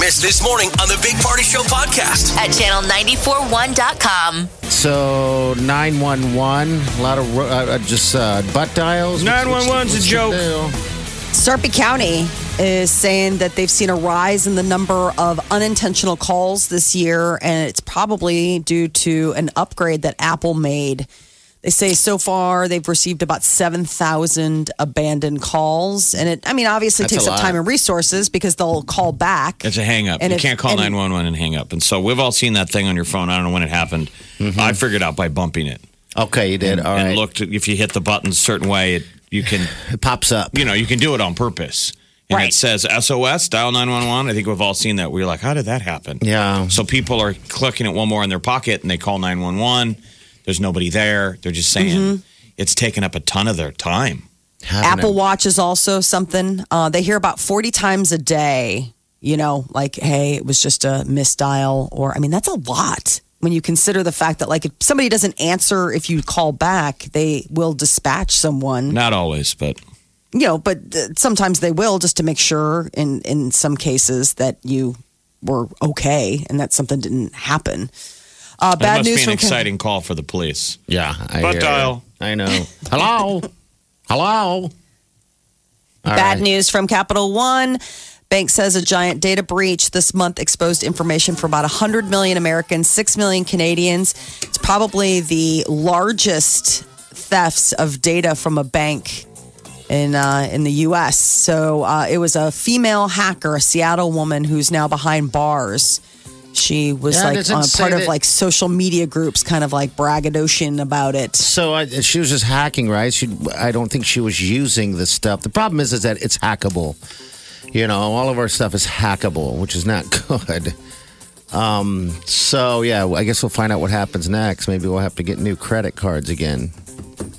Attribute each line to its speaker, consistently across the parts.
Speaker 1: Missed this morning on the Big Party Show podcast.
Speaker 2: at channel941.com.
Speaker 3: So 911, a lot of uh, uh, just uh, butt dials.
Speaker 4: 911's a
Speaker 3: What's the
Speaker 4: joke.
Speaker 5: Sarpy County is saying that they've seen a rise in the number of unintentional calls this year, and it's probably due to an upgrade that Apple made. They say so far they've received about 7,000 abandoned calls. And it, I mean, obviously
Speaker 3: That's
Speaker 5: takes
Speaker 3: a
Speaker 5: up time and resources because they'll call back.
Speaker 4: It's a hang up.
Speaker 5: And
Speaker 4: you
Speaker 5: if-
Speaker 4: can't call 911 and hang up. And so we've all seen that thing on your phone. I don't know when it happened. Mm-hmm. I figured out by bumping it.
Speaker 3: Okay, you did.
Speaker 4: and,
Speaker 3: All
Speaker 4: and
Speaker 3: right.
Speaker 4: looked if you hit the button a certain way, it, you can,
Speaker 3: it pops up.
Speaker 4: you know, you can do it on purpose. And
Speaker 5: Right.
Speaker 4: it says SOS, dial 911. I think we've all seen that. We're like, how did that happen?
Speaker 3: Yeah.
Speaker 4: So people are clicking it one more in their pocket and they call 911. There's nobody there. They're just saying
Speaker 5: Mm-hmm.
Speaker 4: it's taken up a ton of their time.
Speaker 5: Apple
Speaker 3: it.
Speaker 5: Watch is also something uh, they hear about 40 times a day. You know, like, hey, it was just a misdial, or I mean, that's a lot when you consider the fact that, like, if somebody doesn't answer if you call back, they will dispatch someone.
Speaker 4: Not always, but
Speaker 5: You know, but uh, sometimes they will just to make sure. In in some cases, that you were okay and that something didn't happen. Uh,
Speaker 4: that
Speaker 5: bad
Speaker 4: must
Speaker 5: news
Speaker 4: be an
Speaker 5: from
Speaker 4: exciting call for the police.
Speaker 3: Yeah. I
Speaker 4: Butt
Speaker 3: hear you.
Speaker 4: dial.
Speaker 3: I know. Hello. Hello. All
Speaker 5: Bad
Speaker 3: right.
Speaker 5: news from Capital One. Bank says a giant data breach this month exposed information for about 100 million Americans, 6 million Canadians. It's probably the largest thefts of data from a bank in uh, in the U.S. So uh, it was a female hacker, a Seattle woman who's now behind bars. She was
Speaker 3: Yeah,
Speaker 5: like on part of like social media groups, kind of like braggadocian about it.
Speaker 3: So I, she was just hacking, right? She, I don't think she was using the stuff. The problem is, is that it's hackable. You know, all of our stuff is hackable, which is not good. Um, so yeah, I guess we'll find out what happens next. Maybe we'll have to get new credit cards again.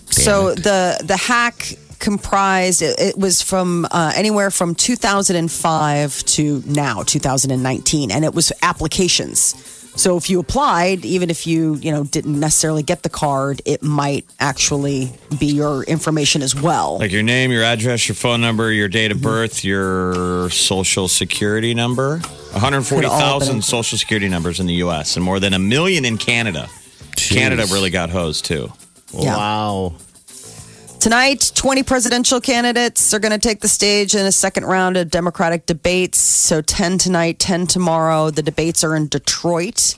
Speaker 5: so
Speaker 3: it.
Speaker 5: the the hack comprised it, it was from uh, anywhere from 2005 to now 2019 and it was applications so if you applied even if you you know didn't necessarily get the card it might actually be your information as well
Speaker 4: Like your name, your address, your phone number, your date of
Speaker 5: Mm-hmm.
Speaker 4: birth, your social security number. 140,000 social security numbers in the U.S. and more than a million in Canada. Canada really got hosed too.
Speaker 5: Yeah.
Speaker 3: Wow.
Speaker 5: Tonight, 20 presidential candidates are going to take the stage in a second round of Democratic debates. So 10 tonight, 10 tomorrow. The debates are in Detroit.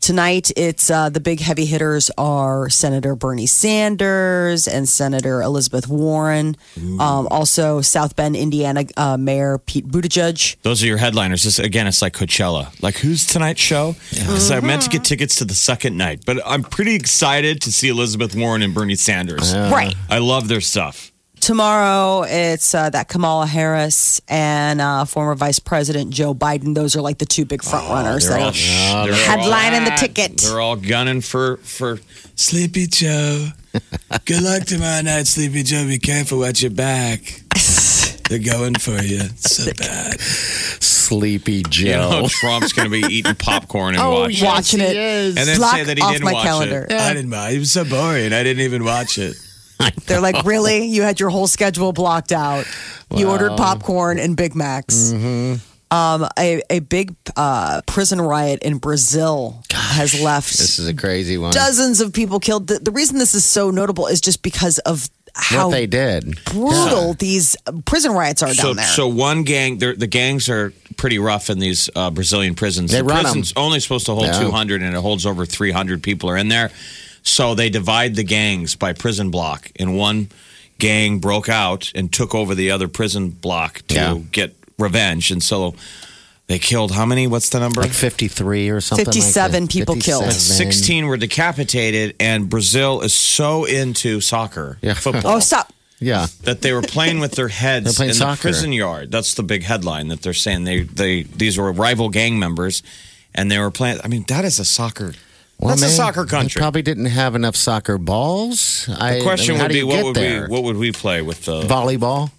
Speaker 5: Tonight, it's uh, the big heavy hitters are Senator Bernie Sanders and Senator Elizabeth Warren. Um, also, South Bend, Indiana uh, Mayor Pete Buttigieg.
Speaker 4: Those are your headliners. This, again, it's like Coachella. Like, who's tonight's show? So I meant to get tickets to the second night, but I'm pretty excited to see Elizabeth Warren and Bernie Sanders.
Speaker 5: Right.
Speaker 4: I love their stuff.
Speaker 5: Tomorrow, it's uh, that Kamala Harris and uh, former Vice President Joe Biden. Those are like the two big front runners
Speaker 4: They're
Speaker 5: that
Speaker 4: all,
Speaker 5: are
Speaker 4: they're
Speaker 5: headlining the
Speaker 4: all-
Speaker 5: ticket.
Speaker 4: They're all gunning for for Sleepy Joe. Good luck tomorrow night, Sleepy Joe. Be careful watch your back. They're going for you. It's so bad.
Speaker 3: Sleepy
Speaker 4: You know,
Speaker 3: Joe.
Speaker 4: Trump's going to be eating popcorn and
Speaker 3: Oh,
Speaker 4: watching.
Speaker 3: yes,
Speaker 5: Watching
Speaker 3: he
Speaker 5: it.
Speaker 3: is.
Speaker 4: And then
Speaker 5: Block
Speaker 4: say that he
Speaker 5: off
Speaker 4: didn't
Speaker 5: my
Speaker 4: watch
Speaker 5: calendar.
Speaker 4: it. I didn't. Mind. It was so boring. I didn't even watch it.
Speaker 5: They're like, really? You had your whole schedule blocked out. You ordered popcorn and Big Macs. Um, a, a big uh, prison riot in Brazil has left
Speaker 3: This is a crazy one.
Speaker 5: dozens of people killed. The, the reason this is so notable is just because of how
Speaker 3: what they did.
Speaker 5: brutal these prison riots are
Speaker 4: So,
Speaker 5: down there.
Speaker 4: so one gang, the gangs are pretty rough in these uh, Brazilian prisons.
Speaker 3: They
Speaker 4: the
Speaker 3: run 'em.
Speaker 4: prison's only supposed to hold
Speaker 3: Yeah.
Speaker 4: 200, and it holds over 300 people are in there. So they divide the gangs by prison block, and one gang broke out and took over the other prison block to
Speaker 3: Yeah.
Speaker 4: get revenge, and so they killed how many? What's the number?
Speaker 3: Like 53 or something.
Speaker 5: 57
Speaker 3: that.
Speaker 5: people killed.
Speaker 4: 16 were decapitated, and Brazil is so into soccer,
Speaker 3: Yeah.
Speaker 4: football.
Speaker 5: oh, stop.
Speaker 3: Yeah.
Speaker 4: that they were playing with their heads in
Speaker 3: soccer.
Speaker 4: the prison yard. That's the big headline that they're saying they they these were rival gang members, and they were playing. I mean, that is a soccer.
Speaker 3: Well,
Speaker 4: that's a
Speaker 3: man,
Speaker 4: soccer
Speaker 3: they
Speaker 4: country.
Speaker 3: probably didn't have enough soccer balls. I,
Speaker 4: the question
Speaker 3: I mean,
Speaker 4: would be, what would
Speaker 3: there?
Speaker 4: we what would we play with the?
Speaker 3: Volleyball.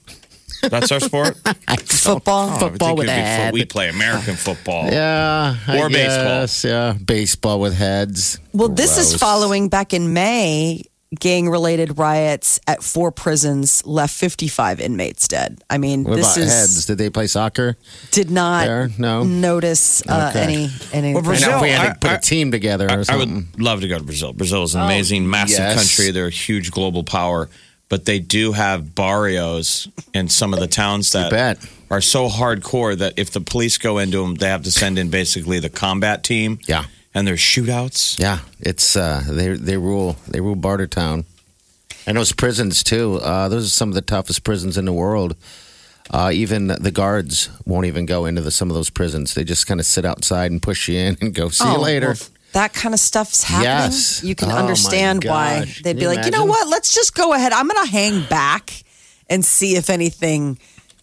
Speaker 4: That's our sport.
Speaker 5: Football.
Speaker 4: Oh,
Speaker 3: Football with
Speaker 4: it'd be
Speaker 3: a
Speaker 4: fo- We play American football.
Speaker 3: Yeah. I
Speaker 4: Or baseball.
Speaker 3: guess, Yeah. Baseball with heads.
Speaker 5: Well, this is following back in May. Gang related riots at four prisons left 55 inmates dead. I mean,
Speaker 3: What
Speaker 5: this
Speaker 3: about
Speaker 5: is
Speaker 3: heads? Did they play soccer?
Speaker 5: did not
Speaker 3: There? No?
Speaker 5: notice uh,
Speaker 3: Okay.
Speaker 5: any any.
Speaker 4: Well,
Speaker 3: I
Speaker 4: Brazil,
Speaker 3: if we had
Speaker 4: I-
Speaker 3: to put
Speaker 4: I-
Speaker 3: a team together or
Speaker 4: I, I would love to go to Brazil. Brazil is an amazing, massive
Speaker 3: yes.
Speaker 4: country. They're a huge global power, but they do have barrios in some of the towns that
Speaker 3: bet.
Speaker 4: are so hardcore that if the police go into them, they have to send in basically the combat team.
Speaker 3: Yeah.
Speaker 4: And there's shootouts.
Speaker 3: Yeah, it's uh, they they rule they rule Bartertown, and those prisons too. Uh, those are some of the toughest prisons in the world. Uh, even the guards won't even go into the, some of those prisons. They just kind of sit outside and push you in and go see you
Speaker 5: Oh,
Speaker 3: later.
Speaker 5: well, that kind of stuff's happening.
Speaker 3: Yes.
Speaker 5: You can
Speaker 3: Oh,
Speaker 5: understand why they'd
Speaker 3: Can
Speaker 5: be
Speaker 3: you
Speaker 5: like, you know what? Let's just go ahead. I'm going to hang back and see if anything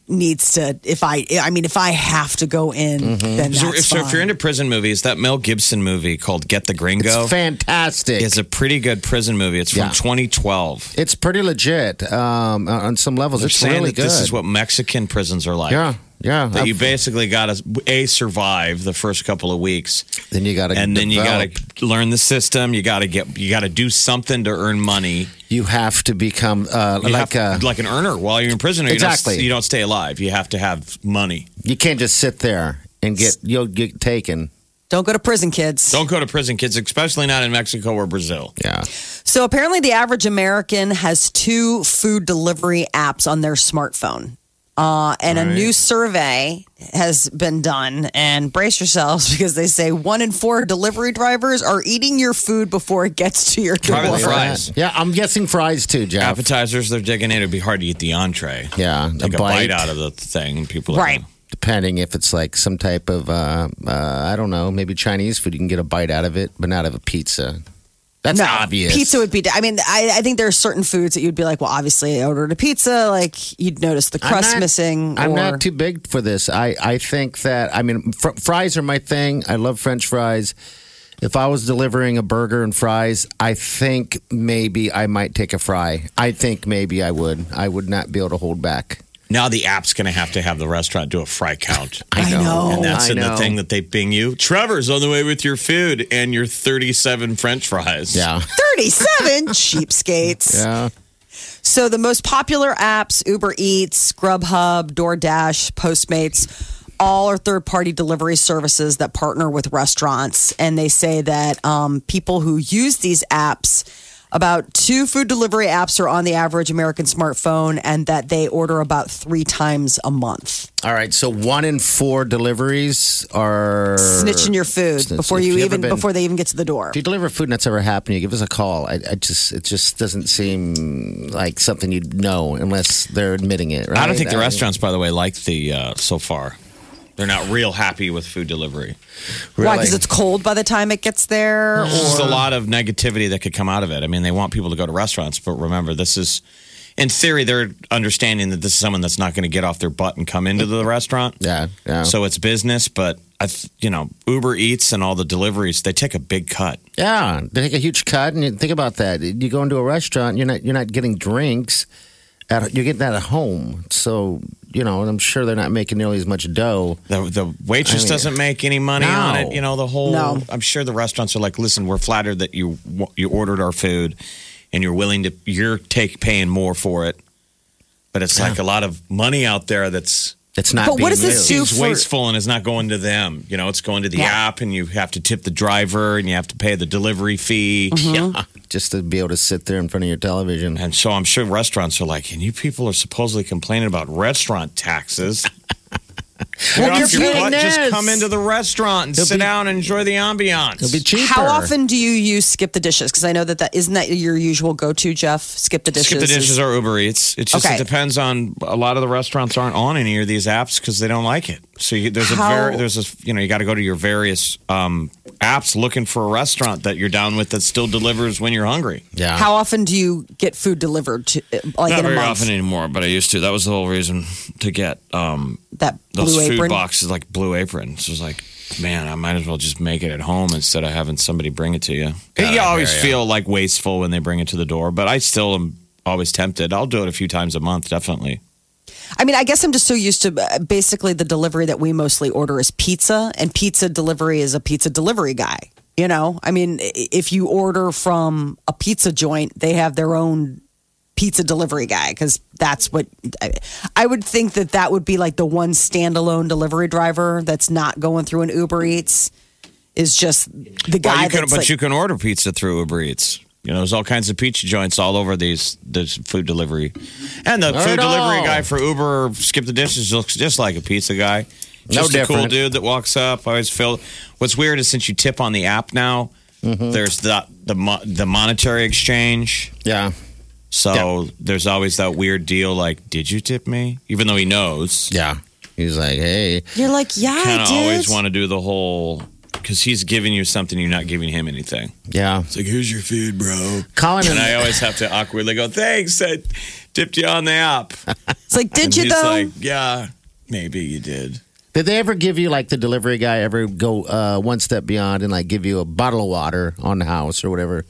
Speaker 5: needs to. If I, I mean, if I have to go in,
Speaker 3: Mm-hmm.
Speaker 5: then
Speaker 4: So,
Speaker 5: that's
Speaker 4: so if you're into prison movies, that Mel Gibson movie called Get the Gringo
Speaker 3: it's fantastic.
Speaker 4: it's a pretty good prison movie. It's from
Speaker 3: Yeah.
Speaker 4: 2012.
Speaker 3: it's pretty legit um, on some levels.
Speaker 4: They're
Speaker 3: it's
Speaker 4: saying
Speaker 3: really
Speaker 4: that
Speaker 3: good.
Speaker 4: this is what Mexican prisons are like.
Speaker 3: yeah, yeah.
Speaker 4: That you
Speaker 3: I've-
Speaker 4: basically got to a survive the first couple of weeks,
Speaker 3: then you got to
Speaker 4: and then you got to learn the system. You got to get you got to do something to earn money.
Speaker 3: you have to become uh, like
Speaker 4: have-
Speaker 3: uh,
Speaker 4: like an earner while you're in prison. Or
Speaker 3: Exactly.
Speaker 4: You don't, you don't stay alive. You have to have money.
Speaker 3: you can't just sit there and get you'll get taken.
Speaker 5: Don't go to prison, kids.
Speaker 4: Don't go to prison, kids, especially not in Mexico or Brazil.
Speaker 3: Yeah.
Speaker 5: So apparently, the average American has two food delivery apps on their smartphone. Uh, and a new survey has been done, and brace yourselves because they say one in four delivery drivers are eating your food before it gets to your door.
Speaker 4: Probably fries.
Speaker 3: Yeah, I'm guessing fries too, Jeff.
Speaker 4: Appetizers, they're digging in. It'd be hard to eat the entree.
Speaker 3: Yeah,
Speaker 4: Take
Speaker 3: a
Speaker 4: a bite
Speaker 3: bite.
Speaker 4: out of the thing. and People are
Speaker 5: Right.
Speaker 4: gonna-
Speaker 3: Depending if it's like some type of, uh, uh, I don't know, maybe Chinese food, you can get a bite out of it, but not of a pizza. That's
Speaker 5: No,
Speaker 3: obvious.
Speaker 5: Pizza would be. I mean, I, I think there are certain foods that you'd be like, well, obviously, I ordered a pizza. Like you'd notice the
Speaker 3: I'm
Speaker 5: crust
Speaker 3: not-
Speaker 5: missing.
Speaker 3: I'm
Speaker 5: or,
Speaker 3: not too big for this. I, I think that, I mean, fr- fries are my thing. I love French fries. If I was delivering a burger and fries, I think maybe I might take a fry. I think maybe I would. I would not be able to hold back.
Speaker 4: Now the app's going to have to have the restaurant do a fry count.
Speaker 5: I know.
Speaker 4: And that's
Speaker 3: I
Speaker 4: in the thing that they bing you. Trevor's on the way with your food and your 37 French fries.
Speaker 3: Yeah.
Speaker 5: Thirty-seven cheapskates.
Speaker 3: Yeah.
Speaker 5: So the most popular apps: Uber Eats, Grubhub, DoorDash, Postmates. All are third-party delivery services that partner with restaurants, and they say that um, people who use these apps, about two food delivery apps are on the average American smartphone, and that they order about three times a month.
Speaker 3: All right. So one in four deliveries are
Speaker 5: Snitching your food
Speaker 3: Snitch-
Speaker 5: before you
Speaker 3: you
Speaker 5: even
Speaker 3: been-
Speaker 5: before they even get to the door.
Speaker 3: If you deliver food and that's ever happened, you give us a call. I, I just it just doesn't seem like something you'd know unless they're admitting it. Right?
Speaker 4: I don't think the
Speaker 3: I-
Speaker 4: restaurants, by the way, like the uh, so far. They're not real happy with food delivery.
Speaker 5: Why?
Speaker 3: Really.
Speaker 5: Because it's cold by the time it gets there.
Speaker 4: There's just a lot of negativity that could come out of it. I mean, they want people to go to restaurants, but remember, this is, in theory, they're understanding that this is someone that's not going to get off their butt and come into the restaurant.
Speaker 3: Yeah, yeah.
Speaker 4: So it's business, but I, th- you know, Uber Eats and all the deliveries, they take a big cut.
Speaker 3: yeah, they take a huge cut, and you think about that. You go into a restaurant, you're not you're not getting drinks. At, you get that at home, so you know. And I'm sure they're not making nearly as much dough.
Speaker 4: The, the waitress
Speaker 3: I mean,
Speaker 4: doesn't make any money
Speaker 3: no.
Speaker 4: on it. You know, the whole.
Speaker 5: No.
Speaker 4: I'm sure the restaurants are like, listen, we're flattered that you you ordered our food, and you're willing to you're take paying more for it. But it's like a lot of money out there that's
Speaker 3: It's not.
Speaker 5: But what does this do
Speaker 4: seems
Speaker 5: for-
Speaker 4: wasteful and it's not going to them. You know, it's going to the
Speaker 5: Yeah.
Speaker 4: app, and you have to tip the driver, and you have to pay the delivery fee.
Speaker 5: Mm-hmm.
Speaker 3: Yeah, just to be able to sit there in front of your television.
Speaker 4: And so I'm sure restaurants are like, and you people are supposedly complaining about restaurant taxes. Get off
Speaker 3: you're
Speaker 4: your
Speaker 3: paying
Speaker 4: butt, just come into the restaurant and sit
Speaker 3: be-
Speaker 4: down and enjoy the ambiance.
Speaker 3: It'll be cheaper.
Speaker 5: How often do you use skip the dishes? Because I know that that isn't that your usual go-to, Jeff. Skip the dishes.
Speaker 4: Skip the dishes or Uber Eats. It just
Speaker 5: Okay.
Speaker 4: it depends on a lot of the restaurants aren't on any of these apps because they don't like it. So you, there's a
Speaker 5: How-
Speaker 4: very there's a you know you got to go to your various um, apps looking for a restaurant that you're down with that still delivers when you're hungry.
Speaker 3: Yeah.
Speaker 5: How often do you get food delivered to, like
Speaker 4: Not
Speaker 5: in a
Speaker 4: very
Speaker 5: month?
Speaker 4: often anymore, but I used to. That was the whole reason to get um,
Speaker 5: that
Speaker 4: those
Speaker 5: blue
Speaker 4: food
Speaker 5: apron.
Speaker 4: boxes like Blue Apron. So it was like, man, I might as well just make it at home instead of having somebody bring it to you. you always feel like wasteful when they bring it to the door, but I still am always tempted. I'll do it a few times a month, definitely.
Speaker 5: I mean, I guess I'm just so used to uh, basically the delivery that we mostly order is pizza, and pizza delivery is a pizza delivery guy. You know, I mean, i- if you order from a pizza joint, they have their own pizza delivery guy because that's what I, I would think that that would be like the one standalone delivery driver that's not going through an Uber Eats is just the guy
Speaker 4: Well, you can, but
Speaker 5: like,
Speaker 4: you can order pizza through Uber Eats. You know, there's all kinds of pizza joints all over these this food delivery, and the
Speaker 3: Not
Speaker 4: food delivery
Speaker 3: all.
Speaker 4: guy for Uber Skip the Dishes looks just like a pizza guy.
Speaker 3: No
Speaker 4: Just a cool dude that walks up. I always feel. What's weird is since you tip on the app now,
Speaker 3: Mm-hmm.
Speaker 4: there's the the the monetary exchange.
Speaker 3: Yeah.
Speaker 4: So there's always that weird deal like, did you tip me? Even though he knows,
Speaker 3: Yeah. He's like, hey,
Speaker 5: you're like, yeah,
Speaker 4: kind
Speaker 5: I
Speaker 4: of
Speaker 5: did.
Speaker 4: always want to do the whole because he's giving you something, you're not giving him anything.
Speaker 3: yeah.
Speaker 4: It's like, here's your food, bro.
Speaker 3: Colin
Speaker 4: And
Speaker 3: and
Speaker 4: I always have to awkwardly go, thanks, I tipped you on the app.
Speaker 5: It's like, did
Speaker 4: and
Speaker 5: you
Speaker 4: he's
Speaker 5: though?
Speaker 4: like, yeah, maybe you did.
Speaker 3: Did they ever give you like the delivery guy ever go uh, one step beyond and like give you a bottle of water on the house or whatever?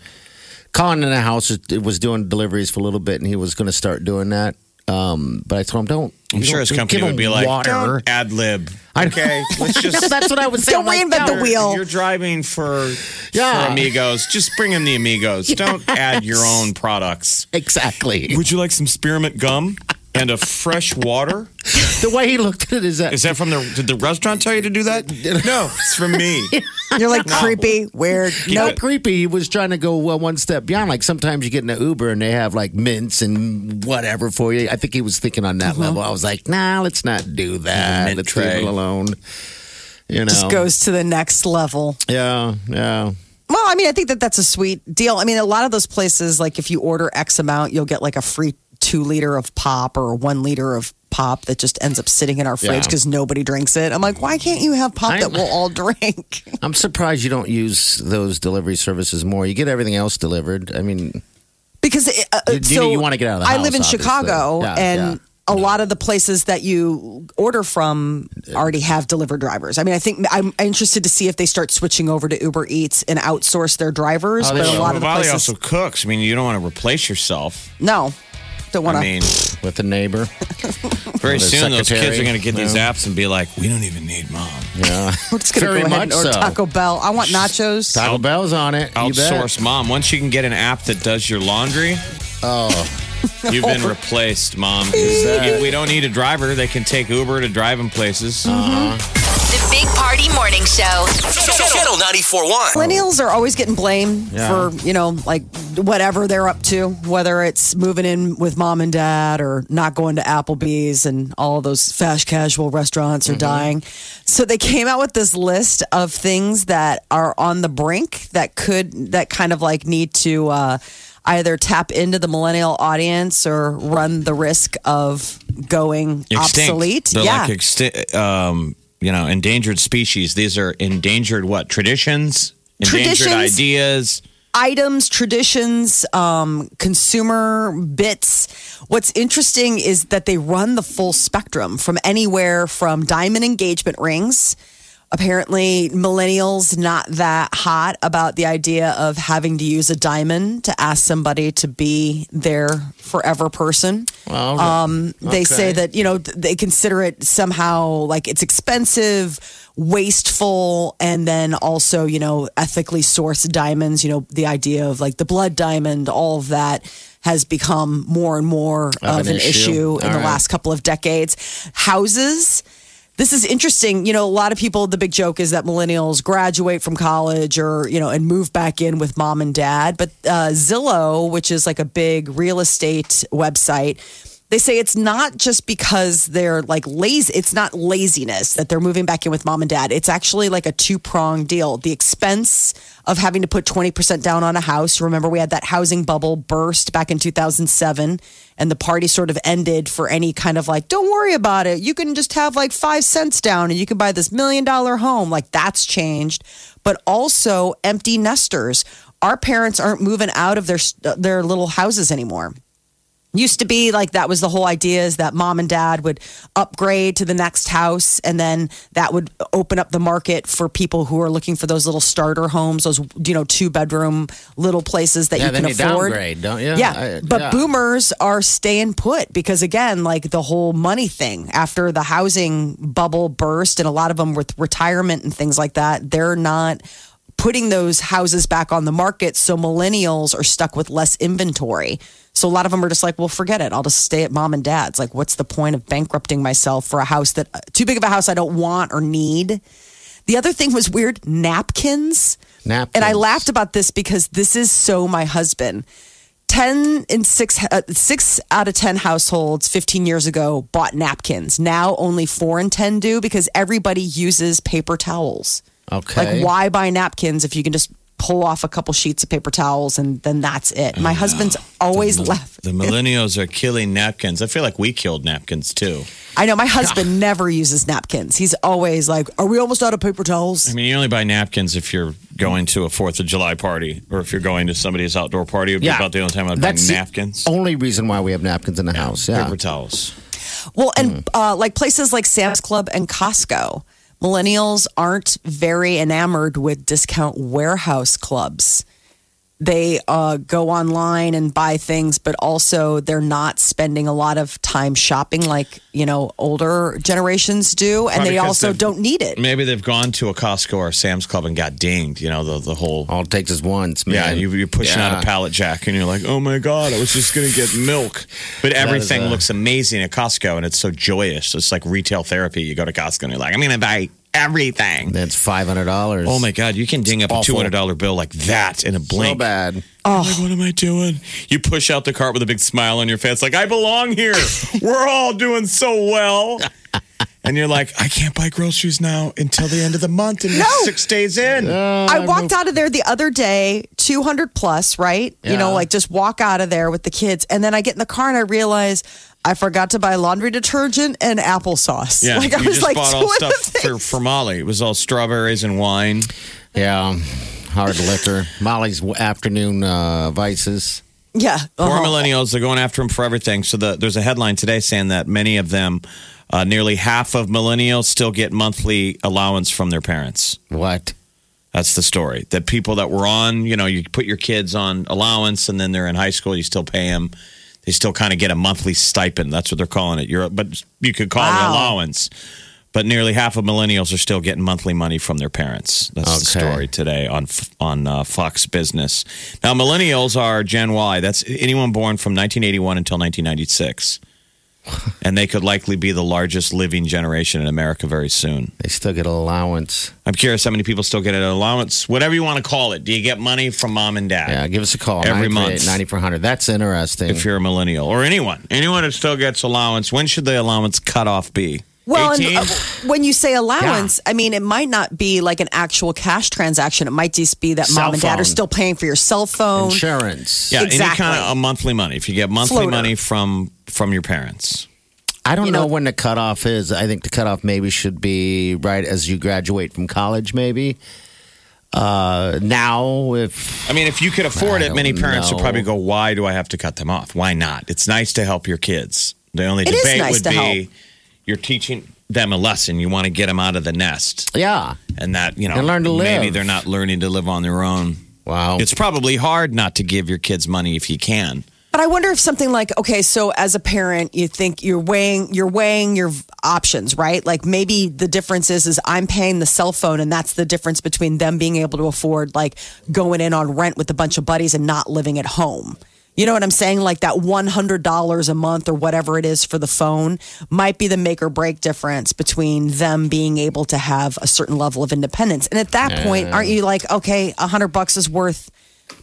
Speaker 3: Colin in the house was- was doing deliveries for a little bit and he was going to start doing that. Um, but I told him, don't.
Speaker 4: I'm sure
Speaker 3: don't-
Speaker 4: his company
Speaker 3: give
Speaker 4: would be like,
Speaker 3: water.
Speaker 4: don't ad lib.
Speaker 3: I-
Speaker 4: Okay, let's just.
Speaker 3: That's what I was saying.
Speaker 5: Don't
Speaker 3: I'm like,
Speaker 5: reinvent the wheel.
Speaker 4: You're driving for,
Speaker 3: Yeah.
Speaker 4: for Amigos. Just bring him the Amigos. Don't add your own products.
Speaker 3: Exactly.
Speaker 4: Would you like some spearmint gum and a fresh water?
Speaker 3: The way he looked at it is that
Speaker 4: Is that from the? Did the restaurant tell you to do that? No, it's from me.
Speaker 5: You're like creepy, weird.
Speaker 3: no
Speaker 5: Nope.
Speaker 3: creepy. He was trying to go uh, one step beyond. Like sometimes you get in an Uber and they have like mints and whatever for you. I think he was thinking on that
Speaker 5: Uh-huh.
Speaker 3: level. I was like, nah, let's not do that.
Speaker 4: Mint
Speaker 3: let's
Speaker 4: tray.
Speaker 3: leave it alone. You know,
Speaker 5: Just goes to the next level.
Speaker 3: yeah, yeah.
Speaker 5: Well, I mean, I think that that's a sweet deal. I mean, a lot of those places, like if you order X amount, you'll get like a free two liter of pop or one liter of pop that just ends up sitting in our fridge
Speaker 3: Yeah.
Speaker 5: because nobody drinks it. I'm like, why can't you have pop
Speaker 3: I-
Speaker 5: that we'll all drink?
Speaker 3: I'm surprised you don't use those delivery services more. You get everything else delivered. I mean,
Speaker 5: Because it, uh,
Speaker 3: You- you-
Speaker 5: so
Speaker 3: you wanna get out of the
Speaker 5: I live in
Speaker 3: obviously.
Speaker 5: Chicago,
Speaker 3: Yeah,
Speaker 5: and
Speaker 3: yeah.
Speaker 5: a lot of the places that you order from already have delivered drivers. I mean, I think I'm interested to see if they start switching over to Uber Eats and outsource their drivers.
Speaker 3: Oh,
Speaker 5: but a
Speaker 3: will.
Speaker 5: lot of the places,
Speaker 4: also cooks. I mean, you don't want to replace yourself.
Speaker 5: no, don't want
Speaker 4: I
Speaker 5: to.
Speaker 4: mean,
Speaker 3: with the neighbor.
Speaker 4: very
Speaker 3: Or the
Speaker 4: soon those kids are going to get these
Speaker 3: Yeah.
Speaker 4: apps and be like, "We don't even need mom."
Speaker 3: Yeah.
Speaker 5: We're just gonna
Speaker 3: Very
Speaker 5: go ahead
Speaker 3: much
Speaker 5: order
Speaker 3: so.
Speaker 5: Taco Bell. I want nachos.
Speaker 3: Taco Bell's on it. You bet.
Speaker 4: Outsource mom. Once you can get an app that does your laundry,
Speaker 3: Oh,
Speaker 4: you've been replaced, mom. You- we don't need a driver. They can take Uber to drive them places. Uh-huh. Mm-hmm.
Speaker 2: The Big Party Morning Show.
Speaker 1: Channel 94.1.
Speaker 5: Millennials are always getting blamed
Speaker 3: Yeah.
Speaker 5: for, you know, like whatever they're up to, whether it's moving in with mom and dad or not going to Applebee's and all those fast casual restaurants are dying. So they came out with this list of things that are on the brink that could, that kind of like need to uh, either tap into the millennial audience or run the risk of going
Speaker 4: Extinct.
Speaker 5: obsolete.
Speaker 4: They're
Speaker 5: yeah.
Speaker 4: like exti- um, you know, endangered species. These are endangered what? Traditions? Endangered
Speaker 5: Traditions.
Speaker 4: ideas.
Speaker 5: items, traditions, um, consumer bits. What's interesting is that they run the full spectrum from anywhere from diamond engagement rings. Apparently, millennials not that hot about the idea of having to use a diamond to ask somebody to be their forever person.
Speaker 3: well.
Speaker 5: Um, They say that you know they consider it somehow like it's expensive, wasteful, and then also you know ethically sourced diamonds. You know the idea of like the blood diamond, all of that has become more and more of,
Speaker 3: an
Speaker 5: an,
Speaker 3: issue.
Speaker 5: issue, in
Speaker 3: All
Speaker 5: the
Speaker 3: right.
Speaker 5: last couple of decades. Houses. This is interesting. You know, a lot of people, the big joke is that millennials graduate from college or, you know, and move back in with mom and dad. But uh, Zillow, which is like a big real estate website, they say it's not just because they're like lazy. It's not laziness that they're moving back in with mom and dad. It's actually like a two pronged deal. The expense of having to put 20% down on a house. Remember, we had that housing bubble burst back in 2007, and the party sort of ended for any kind of like, don't worry about it. You can just have like five cents down and you can buy this million dollar home. Like that's changed. But also empty nesters. Our parents aren't moving out of their, uh, their little houses anymore used to be like that was the whole idea is that mom and dad would upgrade to the next house and then that would open up the market for people who are looking for those little starter homes those you know two bedroom little places that
Speaker 3: Yeah,
Speaker 5: you can afford
Speaker 3: downgrade, don't you?
Speaker 5: yeah
Speaker 3: I-
Speaker 5: but
Speaker 3: yeah.
Speaker 5: boomers are staying put because again like the whole money thing after the housing bubble burst and a lot of them with retirement and things like that they're not putting those houses back on the market so millennials are stuck with less inventory so a lot of them are just like well forget it. I'll just stay at mom and dad's. Like what's the point of bankrupting myself for a house that too big of a house i don't want or need? The other thing was weird napkins.
Speaker 3: Napkins.
Speaker 5: and i laughed about this because this is so my husband. 10 in 6 uh, 6 out of 10 households 15 years ago bought napkins. Now only 4 in 10 do because everybody uses paper towels.
Speaker 3: Okay.
Speaker 5: like, why buy napkins if you can just pull off a couple sheets of paper towels and then that's it? My husband's always left.
Speaker 4: The millennials are killing napkins. I feel like we killed napkins too.
Speaker 5: I know my husband never uses napkins. He's always like, "Are we almost out of paper towels?"
Speaker 4: I mean, you only buy napkins if you're going to a Fourth of July party or if you're going to somebody's outdoor party. It would be about the only time I'd buy
Speaker 3: That's the
Speaker 4: napkins.
Speaker 3: only reason why we have napkins in the house. Yeah.
Speaker 4: Paper towels.
Speaker 5: Well, and uh, like places like Sam's Club and Costco, millennials aren't very enamored with discount warehouse clubs. They uh, go online and buy things, but also they're not spending a lot of time shopping like you know older generations do, and
Speaker 4: Probably
Speaker 5: they
Speaker 4: 'cause
Speaker 5: also don't need it.
Speaker 4: Maybe they've gone to a Costco or a Sam's Club and got dinged. You know, the the whole.
Speaker 3: All it takes is once, man.
Speaker 4: Yeah, you, you're pushing out a pallet jack and you're like, oh my God, I was just going to get milk. But everything
Speaker 3: a-
Speaker 4: looks amazing at Costco and it's so joyous. It's like retail therapy. You go to Costco and you're like, I'm going to buy everything.
Speaker 3: That's five hundred dollars.
Speaker 4: Oh my God, you can ding up a $200 bill like that in a blink.
Speaker 3: So bad. Oh.
Speaker 4: I'm like, what am I doing? You push out the cart with a big smile on your face, like, I belong here. We're all doing so well. And you're like, I can't buy groceries now until the end of the month and it's six days in.
Speaker 5: I walked out of there the other day, 200 plus, right? You know, like just walk out of there with the kids. And then I get in the car and I realize I forgot to buy laundry detergent and applesauce.
Speaker 4: Yeah,
Speaker 5: like I
Speaker 4: you
Speaker 5: was
Speaker 4: just
Speaker 5: like,
Speaker 4: bought
Speaker 5: two
Speaker 4: all
Speaker 5: of
Speaker 4: stuff for,
Speaker 5: things.
Speaker 4: for Molly. It was all strawberries and wine.
Speaker 3: Yeah. Hard liquor. Molly's afternoon uh, vices.
Speaker 5: Yeah.
Speaker 4: Poor
Speaker 5: uh-huh.
Speaker 4: millennials, they're going after them for everything. So the, there's a headline today saying that many of them, uh, nearly half of millennials, still get monthly allowance from their parents.
Speaker 3: What?
Speaker 4: That's the story. That people that were on, you know, you put your kids on allowance and then they're in high school, you still pay them. They still kind of get a monthly stipend. That's what they're calling it. You're, but you could call it allowance. But nearly half of millennials are still getting monthly money from their parents. That's the story today on on uh, Fox Business. Now, millennials are Gen Y. That's anyone born from 1981 until 1996, and they could likely be the largest living generation in America very soon.
Speaker 3: They still get an allowance.
Speaker 4: I'm curious how many people still get an allowance, whatever you want to call it. Do you get money from mom and dad?
Speaker 3: Yeah, give us a call.
Speaker 4: Every month.
Speaker 3: 9400. That's interesting.
Speaker 4: If you're a millennial or anyone, anyone that still gets allowance, when should the allowance cutoff be?
Speaker 5: Well, and, uh, when you say allowance, I mean, it might not be like an actual cash transaction. It might just be that
Speaker 3: Cell
Speaker 5: mom and dad are still paying for your cell phone.
Speaker 3: Insurance.
Speaker 4: yeah,
Speaker 5: exactly.
Speaker 4: any kind of a monthly money. If you get monthly
Speaker 5: Floater.
Speaker 4: money from from your parents,
Speaker 3: I don't
Speaker 5: You
Speaker 3: know,
Speaker 5: know-
Speaker 3: when the cutoff is. I think the cutoff maybe should be right as you graduate from college, maybe. Uh, now, if
Speaker 4: I mean, if you could afford
Speaker 3: I
Speaker 4: it, many
Speaker 3: don't
Speaker 4: parents would probably go, "Why do I have to cut them off? Why not? It's nice to help your kids." The only
Speaker 5: It is
Speaker 4: debate
Speaker 5: nice
Speaker 4: would
Speaker 5: to
Speaker 4: be
Speaker 5: help.
Speaker 4: You're teaching them a lesson. You want to get them out of the nest,
Speaker 3: yeah,
Speaker 4: and that you know
Speaker 3: And learn to
Speaker 4: maybe
Speaker 3: live.
Speaker 4: they're not learning to live on their own.
Speaker 3: wow,
Speaker 4: It's probably hard not to give your kids money if you can.
Speaker 5: But I wonder if something like okay, so as a parent, you think you're weighing you're weighing your options, right? Like maybe the difference is is I'm paying the cell phone, and that's the difference between them being able to afford like going in on rent with a bunch of buddies and not living at home. You know what I'm saying? Like that $100 a month or whatever it is for the phone might be the make or break difference between them being able to have a certain level of independence. And at that point, aren't you like, okay, 100 bucks is worth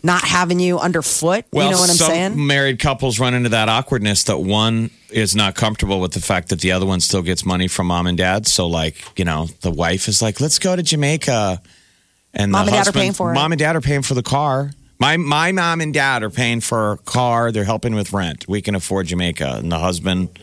Speaker 5: not having you underfoot.
Speaker 4: Well,
Speaker 5: you know what I'm
Speaker 4: some
Speaker 5: saying?
Speaker 4: married couples run into that awkwardness that one is not comfortable with the fact that the other one still gets money from mom and dad. So, like, you know, the wife is like, "Let's go to Jamaica," and
Speaker 5: Mom
Speaker 4: the
Speaker 5: and dad are paying for it.
Speaker 4: Mom and dad are paying for the car. My my mom and dad are paying for a car. They're helping with rent. We can afford Jamaica, and the husband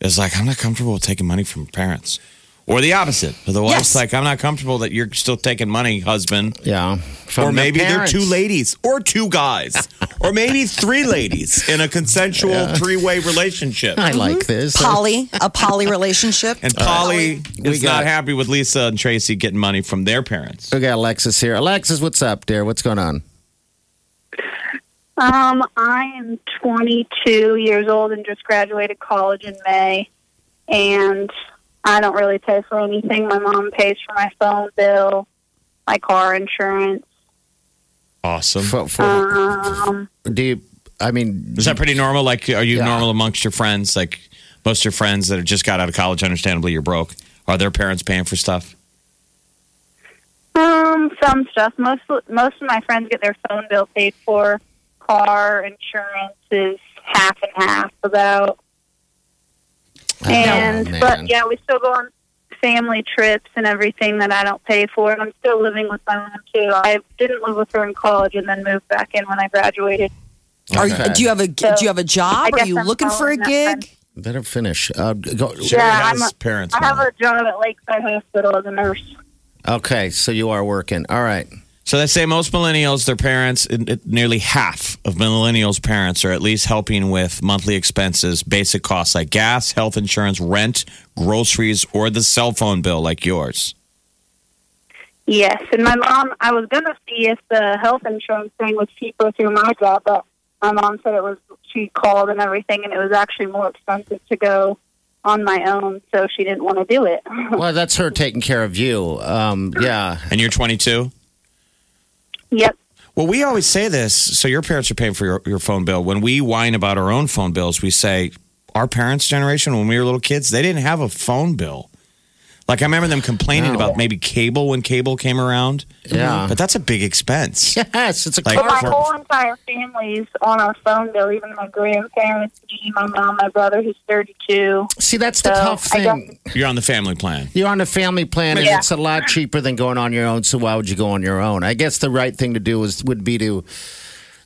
Speaker 4: is like, "I'm not comfortable with taking money from parents." Or the opposite. The wife's
Speaker 5: Yes.
Speaker 4: like, I'm not comfortable that you're still taking money, husband
Speaker 3: Yeah. From
Speaker 4: or maybe they're two ladies or two guys or maybe three ladies in a consensual three-way relationship
Speaker 3: I like mm-hmm. this.
Speaker 5: Poly, a poly relationship.
Speaker 4: and polly
Speaker 3: We
Speaker 4: is
Speaker 3: got-
Speaker 4: not happy with lisa and tracy getting money from their parents
Speaker 3: We got Alexis here. Alexis, what's up, dear? What's going on?
Speaker 6: Um, I am 22 years old and just graduated college in May, and I don't really pay for anything. My mom pays for my phone bill, my car insurance.
Speaker 4: awesome
Speaker 3: For, for,
Speaker 6: Um,
Speaker 3: do you? I mean,
Speaker 4: is that pretty normal like are you
Speaker 3: Yeah.
Speaker 4: normal amongst your friends like most of your friends that have just got out of college understandably you're broke are their parents paying for stuff
Speaker 6: um, some stuff. Most most of my friends get their phone bill paid for. Car insurance is half and half about. And
Speaker 3: Oh, man.
Speaker 6: but yeah, we still go on family trips and everything that I don't pay for. And I'm still living with my mom too. I didn't live with her in college and then moved back in when I graduated.
Speaker 5: Are you, do you have a do you have a
Speaker 6: I
Speaker 5: job? Are you
Speaker 6: I'm
Speaker 5: looking for a gig?
Speaker 6: trend.
Speaker 3: better finish. Uh, go,
Speaker 6: Yeah, I'm a-
Speaker 4: parents
Speaker 6: I have
Speaker 4: Mom.
Speaker 6: a job at Lakeside Hospital as a nurse.
Speaker 3: Okay, so you are working. All right.
Speaker 4: So they say most millennials, their parents, it- it- nearly half of millennials' parents are at least helping with monthly expenses, basic costs like gas, health insurance, rent, groceries, or the cell phone bill like yours.
Speaker 6: Yes, and my mom. I was gonna see if the health insurance thing was cheaper through my job, but my mom said it was. She called and everything, and it was actually more expensive to go on my own, so she didn't want to do it.
Speaker 3: Well, that's her taking care of you. Um, yeah.
Speaker 4: And you're 22?
Speaker 6: Yep.
Speaker 4: Well, we always say this. So your parents are paying for your, your phone bill. When we whine about our own phone bills, we say our parents' generation, when we were little kids, they didn't have a phone bill. Like I remember them complaining
Speaker 3: No.
Speaker 4: about maybe cable when cable came around.
Speaker 3: Yeah. Mm-hmm.
Speaker 4: But that's a big expense.
Speaker 3: Yes, it's a
Speaker 4: Like-
Speaker 6: But my
Speaker 4: for-
Speaker 6: whole entire family's on our phone bill, even my grandparents, me, my mom, my brother, who's 32.
Speaker 3: See, that's the
Speaker 6: So,
Speaker 3: tough
Speaker 6: I
Speaker 3: thing.
Speaker 4: You're on the family plan.
Speaker 3: You're on a family plan, and
Speaker 6: Yeah.
Speaker 3: it's a lot cheaper than going on your own. So why would you go on your own? I guess the right thing to do is would be to.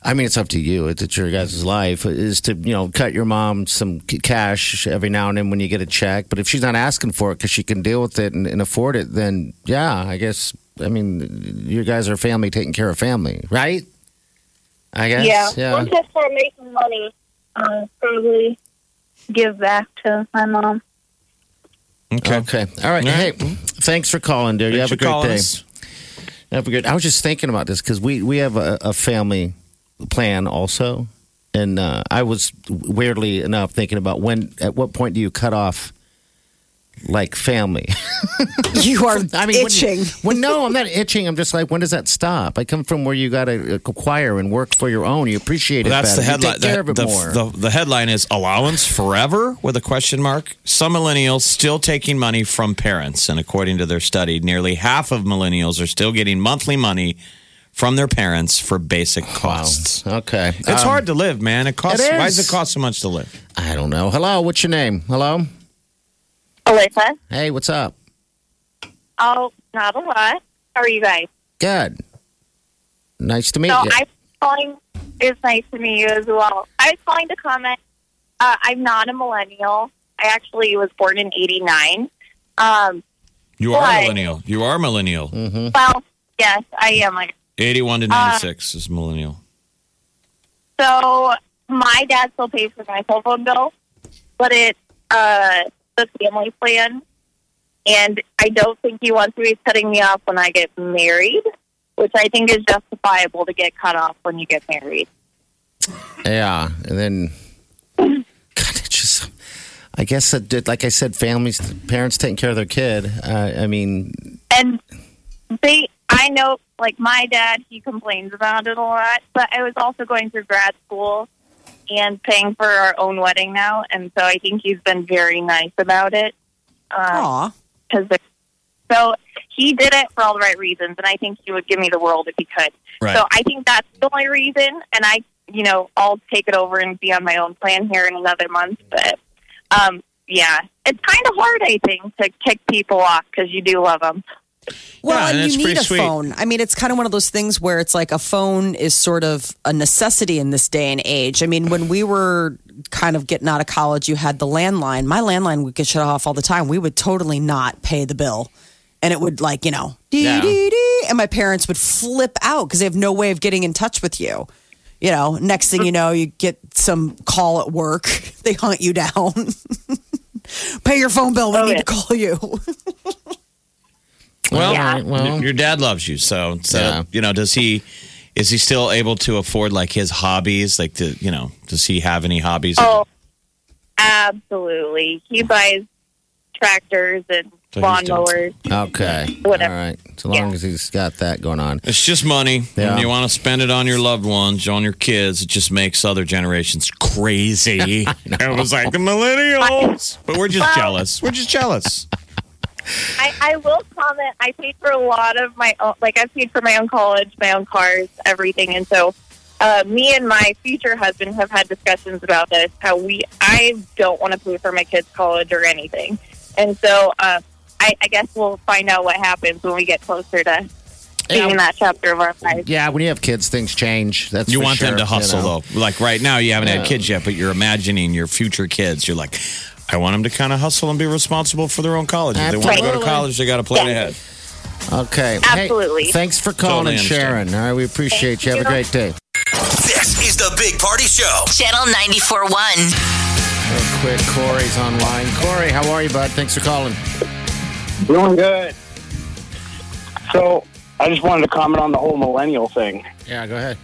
Speaker 3: I mean, it's up to you. It's, it's your guys' life. Is to you know cut your mom some cash every now and then when you get a check. But if she's not asking for it because she can deal with it and, and afford it, then yeah, I guess. I mean, you guys are family taking care of family, right? I guess.
Speaker 6: Yeah.
Speaker 3: Yeah.
Speaker 6: Once I start making money, uh, I'll probably give back to my mom.
Speaker 4: Okay.
Speaker 3: Okay. All right.
Speaker 4: All
Speaker 3: Hey, thanks for calling, dear. You have a great day.
Speaker 4: us.
Speaker 3: Have a good. I was just thinking about this because we we have a, a family plan also, and uh, I was weirdly enough thinking about when at what point do you cut off like family?
Speaker 5: You are
Speaker 3: I mean, when-
Speaker 5: itching.
Speaker 3: When, no, I'm not itching. I'm just like, when does that stop? I come from where you got to acquire and work for your own. You appreciate
Speaker 4: Well,
Speaker 3: it.
Speaker 4: that's the headline.
Speaker 3: You take care
Speaker 4: The,
Speaker 3: of it
Speaker 4: the-
Speaker 3: more.
Speaker 4: the- the headline is allowance forever with a question mark. Some millennials still taking money from parents, and according to their study, nearly half of millennials are still getting monthly money from their parents for basic costs.
Speaker 3: okay,
Speaker 4: It's
Speaker 3: Um,
Speaker 4: hard to live, man. It costs.
Speaker 3: it
Speaker 4: Why does it cost so much to live?
Speaker 3: I don't know. Hello, what's your name? Hello.
Speaker 7: Alyssa.
Speaker 3: Hey, what's up?
Speaker 7: Oh, not a lot. How are you guys?
Speaker 3: Good. Nice to meet
Speaker 7: So
Speaker 3: you.
Speaker 7: I'm calling. It's nice to meet you as well. I was calling to comment. Uh, I'm not a millennial. I actually was born in '89. Um,
Speaker 4: You are
Speaker 7: Why?
Speaker 4: millennial. You are millennial.
Speaker 3: Mm-hmm.
Speaker 7: well, yes, I am. Like,
Speaker 4: 81 to
Speaker 7: Uh,
Speaker 4: 96 is millennial.
Speaker 7: so my dad still pays for my cell phone bill, but it's uh, the family plan, and I don't think he wants to be cutting me off when I get married, which I think is justifiable to get cut off when you get married.
Speaker 3: Yeah, and then God, it just. I guess that, that, like I said, families, parents taking care of their kid. Uh, I mean,
Speaker 7: and they i know like my dad he complains about it a lot but i was also going through grad school and paying for our own wedding now and so i think he's been very nice about it um,
Speaker 5: Aw.
Speaker 7: because so he did it for all the right reasons, and I think he would give me the world if he could.
Speaker 4: Right.
Speaker 7: So I think that's the only reason, and I, you know, I'll take it over and be on my own plan here in another month. But um, yeah, it's kind of hard, I think, to kick people off because you do love them.
Speaker 5: Well,
Speaker 4: Yeah, and
Speaker 5: and you need a
Speaker 4: sweet.
Speaker 5: phone. I mean, it's kind of one of those things where it's like a phone is sort of a necessity in this day and age. I mean, when we were kind of getting out of college, you had the landline. My landline would get shut off all the time. We would totally not pay the bill. And it would like, you know, dee,
Speaker 3: Yeah.
Speaker 5: dee, dee, and my parents would flip out because they have no way of getting in touch with you. You know, next thing you know, you get some call at work. They hunt you down. Pay your phone bill. We
Speaker 7: Oh,
Speaker 5: need
Speaker 7: yeah.
Speaker 5: to call you.
Speaker 4: Well,
Speaker 3: All right, well.
Speaker 4: your dad loves you, so, so
Speaker 3: Yeah.
Speaker 4: you know. Does he? Is he still able to afford like his hobbies? Like, the, you know, does he have any hobbies?
Speaker 7: Oh, absolutely. He buys tractors and
Speaker 4: So he's
Speaker 7: lawnmowers.
Speaker 3: Okay.
Speaker 7: Whatever.
Speaker 3: All right. So long
Speaker 7: Yeah.
Speaker 3: as he's got that going on.
Speaker 4: It's just money.
Speaker 3: Yeah.
Speaker 4: And you want to spend it on your loved ones, on your kids. It just makes other generations crazy. it was like the millennials. But we're just jealous. We're just jealous.
Speaker 7: I, I will comment. I paid for a lot of my own, like I paid for my own college, my own cars, everything, and so uh, me and my future husband have had discussions about this. How we, I don't want to pay for my kids' college or anything, and so uh, I, I guess we'll find out what happens when we get closer to being in that chapter of our life.
Speaker 3: Yeah, when you have kids, things change. That's
Speaker 4: You
Speaker 3: for
Speaker 4: want them to hustle,
Speaker 3: you know.
Speaker 4: though. Like right now, you haven't
Speaker 3: Yeah.
Speaker 4: had kids yet, but you're imagining your future kids. You're like, I want them to kind of hustle and be responsible for their own college. If they want to go to college, they got to plan
Speaker 7: Yeah.
Speaker 4: ahead.
Speaker 3: Okay.
Speaker 7: Absolutely.
Speaker 3: Hey, thanks for calling
Speaker 4: Totally
Speaker 3: and
Speaker 4: understand.
Speaker 3: sharing. All right, we appreciate you. Have a
Speaker 7: Thank
Speaker 3: great day.
Speaker 1: This is the Big Party Show.
Speaker 2: Channel 94.1.
Speaker 3: Real quick, Corey's online. Corey, how are you, bud? Thanks for calling.
Speaker 8: Doing good. So I just wanted to comment on the whole millennial thing.
Speaker 3: Yeah, go ahead.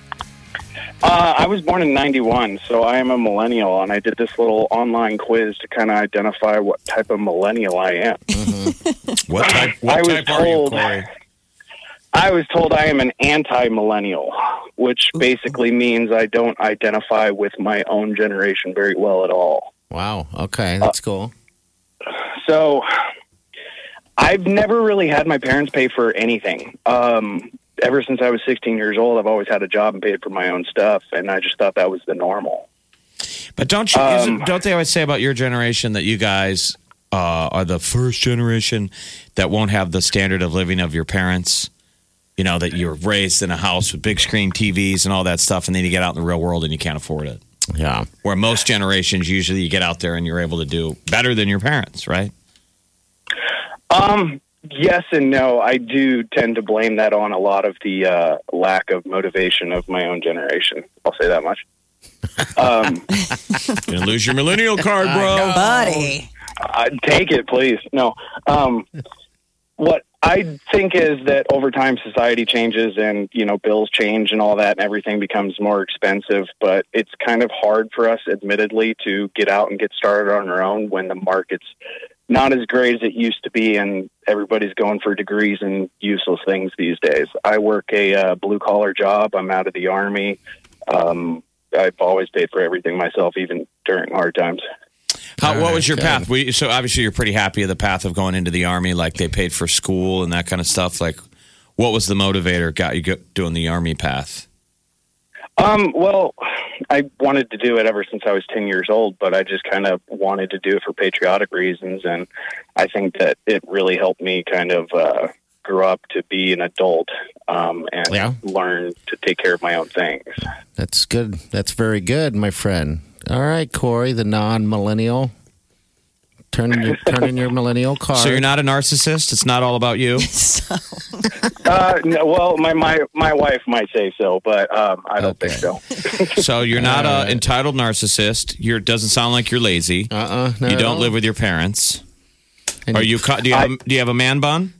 Speaker 8: Uh, I was born in '91, so I am a millennial, and I did this little online quiz to kind of identify what type of millennial I am.
Speaker 4: What type,
Speaker 8: I
Speaker 4: what
Speaker 8: was
Speaker 4: type are you,
Speaker 8: told-
Speaker 4: Corey?
Speaker 8: I was told I am an anti-millennial, which basically means I don't identify with my own generation very well at all.
Speaker 3: Wow. Okay, that's cool.
Speaker 8: So I've never really had my parents pay for anything. Um, ever since I was 16 years old, I've always had a job and paid for my own stuff, and I just thought that was the normal.
Speaker 4: But don't you?
Speaker 8: Um,
Speaker 4: isn't, don't they always say about your generation that you guys uh, are the first generation that won't have the standard of living of your parents? You know that you were raised in a house with big screen TVs and all that stuff, and then you get out in the real world and you can't afford it.
Speaker 3: Yeah.
Speaker 4: Where most generations usually you get out there and you're able to do better than your parents, right?
Speaker 8: Um, yes and no. I do tend to blame that on a lot of the uh, lack of motivation of my own generation. I'll say that much. Um,
Speaker 4: gonna lose your millennial card, bro.
Speaker 5: Buddy.
Speaker 8: Uh, take it, please. No. Um, what I think is that over time society changes and, you know, bills change and all that and everything becomes more expensive. But it's kind of hard for us, admittedly, to get out and get started on our own when the market's not as great as it used to be and everybody's going for degrees and useless things these days. I work a uh, blue collar job. I'm out of the army. Um, I've always paid for everything myself, even during hard times.
Speaker 4: How, what was your
Speaker 3: Good.
Speaker 4: path? We, so obviously you're pretty happy of the path of going into the army, like they paid for school and that kind of stuff. Like, what was the motivator got you doing the army path?
Speaker 8: Um, well, I wanted to do it ever since I was 10 years old, but I just kind of wanted to do it for patriotic reasons. And I think that it really helped me kind of uh, grow up to be an adult um, and
Speaker 3: Yeah.
Speaker 8: learn to take care of my own things.
Speaker 3: That's good. That's very good, my friend. All right, Corey, the non-millennial. Turning your turning your millennial card.
Speaker 4: So you're not a narcissist. It's not all about you.
Speaker 8: Uh, no, well, my, my, my wife might say so, but um, I don't think so.
Speaker 4: So you're not a entitled narcissist. You're doesn't sound like you're lazy.
Speaker 3: Uh-uh.
Speaker 4: you don't live with your parents.
Speaker 3: And
Speaker 4: Are you? Do you have? do you have a man bun?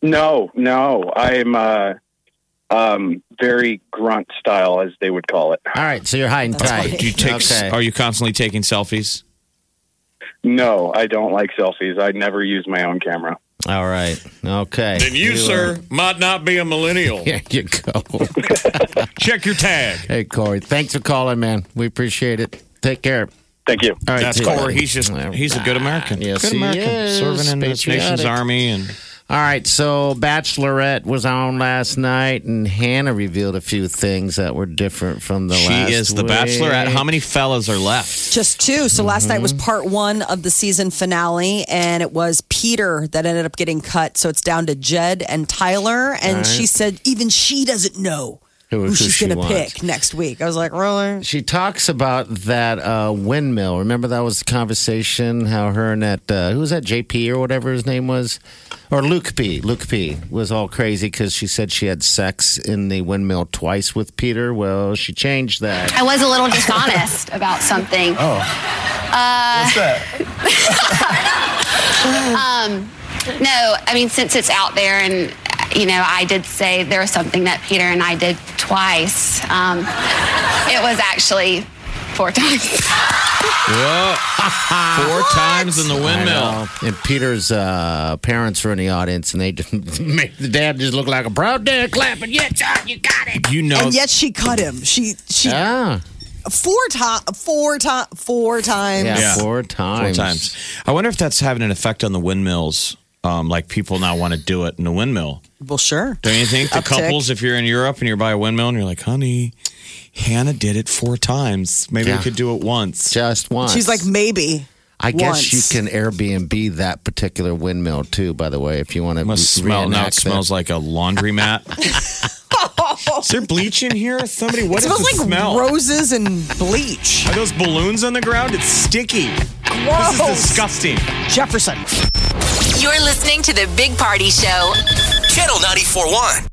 Speaker 8: No, no, I'm uh, um, very grunt style, as they would call it.
Speaker 3: All right, so you're high and tight.
Speaker 4: Do you take?
Speaker 3: Okay.
Speaker 4: Are you constantly taking selfies?
Speaker 8: No, I don't like selfies. I never use my own camera.
Speaker 3: All right. Okay.
Speaker 4: Then you,
Speaker 3: are- uh,
Speaker 4: sir, might not be a millennial.
Speaker 3: Here you go.
Speaker 4: Check your tag.
Speaker 3: hey, Corey, thanks for calling, man. We appreciate it. Take care.
Speaker 8: Thank you.
Speaker 3: All right,
Speaker 4: That's. Corey. He's just he's a good American.
Speaker 3: Yes,
Speaker 4: good
Speaker 3: he
Speaker 4: American.
Speaker 3: is.
Speaker 4: Serving in this nation's army and
Speaker 3: All right, so Bachelorette was on last night, and Hannah revealed a few things that were different from the
Speaker 4: She
Speaker 3: last.
Speaker 4: She is the
Speaker 3: week.
Speaker 4: Bachelorette. How many fellas are left?
Speaker 5: Just two. So last night was
Speaker 3: Mm-hmm.
Speaker 5: part one of the season finale, and it was Peter that ended up getting cut. So it's down to Jed and Tyler. And she said even she doesn't know
Speaker 3: Who-
Speaker 5: who,
Speaker 3: who
Speaker 5: she's
Speaker 3: she
Speaker 5: going to
Speaker 3: wants.
Speaker 5: pick next week. I was like, really?
Speaker 3: She talks about that uh, windmill. Remember that was the conversation? How her and that uh, who was that JP or whatever his name was, or Luke P. Luke P. was all crazy because she said she had sex in the windmill twice with Peter. Well, she changed that.
Speaker 9: I was a little dishonest about something.
Speaker 10: Oh. What's that?
Speaker 9: Um, no, I mean, since it's out there, and you know, I did say there was something that Peter and I did twice. Um, it was actually four times.
Speaker 4: Whoa. Four times in the windmill.
Speaker 3: know. And Peter's uh, parents were in the audience, and they just made the dad just look like a proud dad clapping. Yeah, John, you got it.
Speaker 4: You know,
Speaker 5: And yet she cut him. She she
Speaker 3: Ah,
Speaker 5: four times, four times, four times.
Speaker 3: yeah,
Speaker 4: Yeah.
Speaker 3: four
Speaker 4: four
Speaker 3: times.
Speaker 4: times. I wonder if that's having an effect on the windmills. Um, like people now want to do it in the windmill.
Speaker 5: Well, sure.
Speaker 4: Don't you think the couples, if you're in Europe and you're by a windmill and you're like, honey, Hannah did it four times. Maybe
Speaker 3: Yeah.
Speaker 4: we could do it once.
Speaker 3: Just once.
Speaker 5: She's like maybe.
Speaker 3: I guess
Speaker 5: once.
Speaker 3: you can Airbnb that particular windmill too. By the way, if you want to
Speaker 4: Must smell now. It
Speaker 3: reenact
Speaker 4: smells like a laundromat. Is there bleach in here? Somebody, what
Speaker 5: It
Speaker 4: is
Speaker 5: smells
Speaker 4: the
Speaker 5: like
Speaker 4: smell?
Speaker 5: roses and bleach.
Speaker 4: Are those balloons on the ground? It's sticky. This is disgusting.
Speaker 5: Jefferson.
Speaker 2: You're listening to the Big Party Show.
Speaker 1: Channel 94.1.